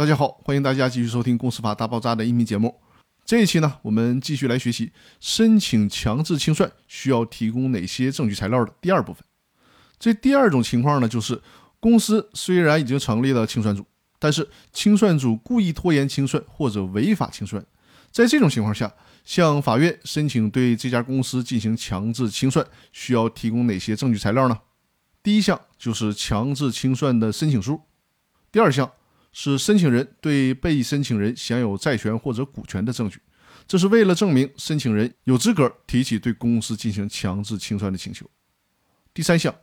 大家好，欢迎大家继续收听《公司法大爆炸》的音频节目。这一期呢，我们继续来学习申请强制清算需要提供哪些证据材料的第二部分。这第二种情况呢，就是公司虽然已经成立了清算组，但是清算组故意拖延清算或者违法清算。在这种情况下，向法院申请对这家公司进行强制清算，需要提供哪些证据材料呢？第一项就是强制清算的申请书，第二项。是申请人对被申请人享有债权或者股权的证据，这是为了证明申请人有资格提起对公司进行强制清算的请求。第三项，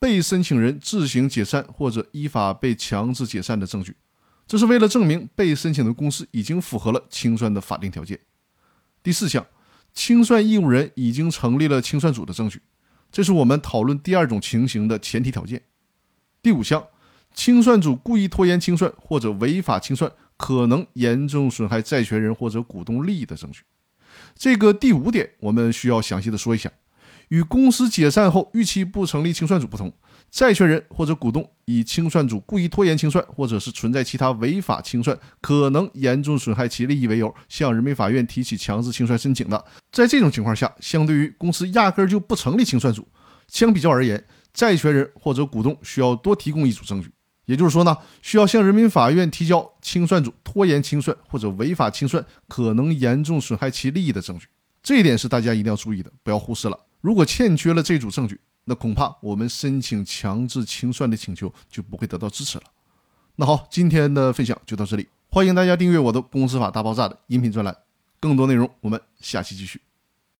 被申请人自行解散或者依法被强制解散的证据，这是为了证明被申请的公司已经符合了清算的法定条件。第四项，清算义务人已经成立了清算组的证据，这是我们讨论第二种情形的前提条件。第五项。清算组故意拖延清算或者违法清算，可能严重损害债权人或者股东利益的证据。这个第五点，我们需要详细的说一下。与公司解散后逾期不成立清算组不同，债权人或者股东以清算组故意拖延清算，或者是存在其他违法清算，可能严重损害其利益为由，向人民法院提起强制清算申请的，在这种情况下，相对于公司压根儿就不成立清算组，相比较而言，债权人或者股东需要多提供一组证据。也就是说呢，需要向人民法院提交清算组拖延清算或者违法清算，可能严重损害其利益的证据。这一点是大家一定要注意的，不要忽视了。如果欠缺了这组证据，那恐怕我们申请强制清算的请求就不会得到支持了。那好，今天的分享就到这里，欢迎大家订阅我的《公司法大爆炸》的音频专栏，更多内容我们下期继续。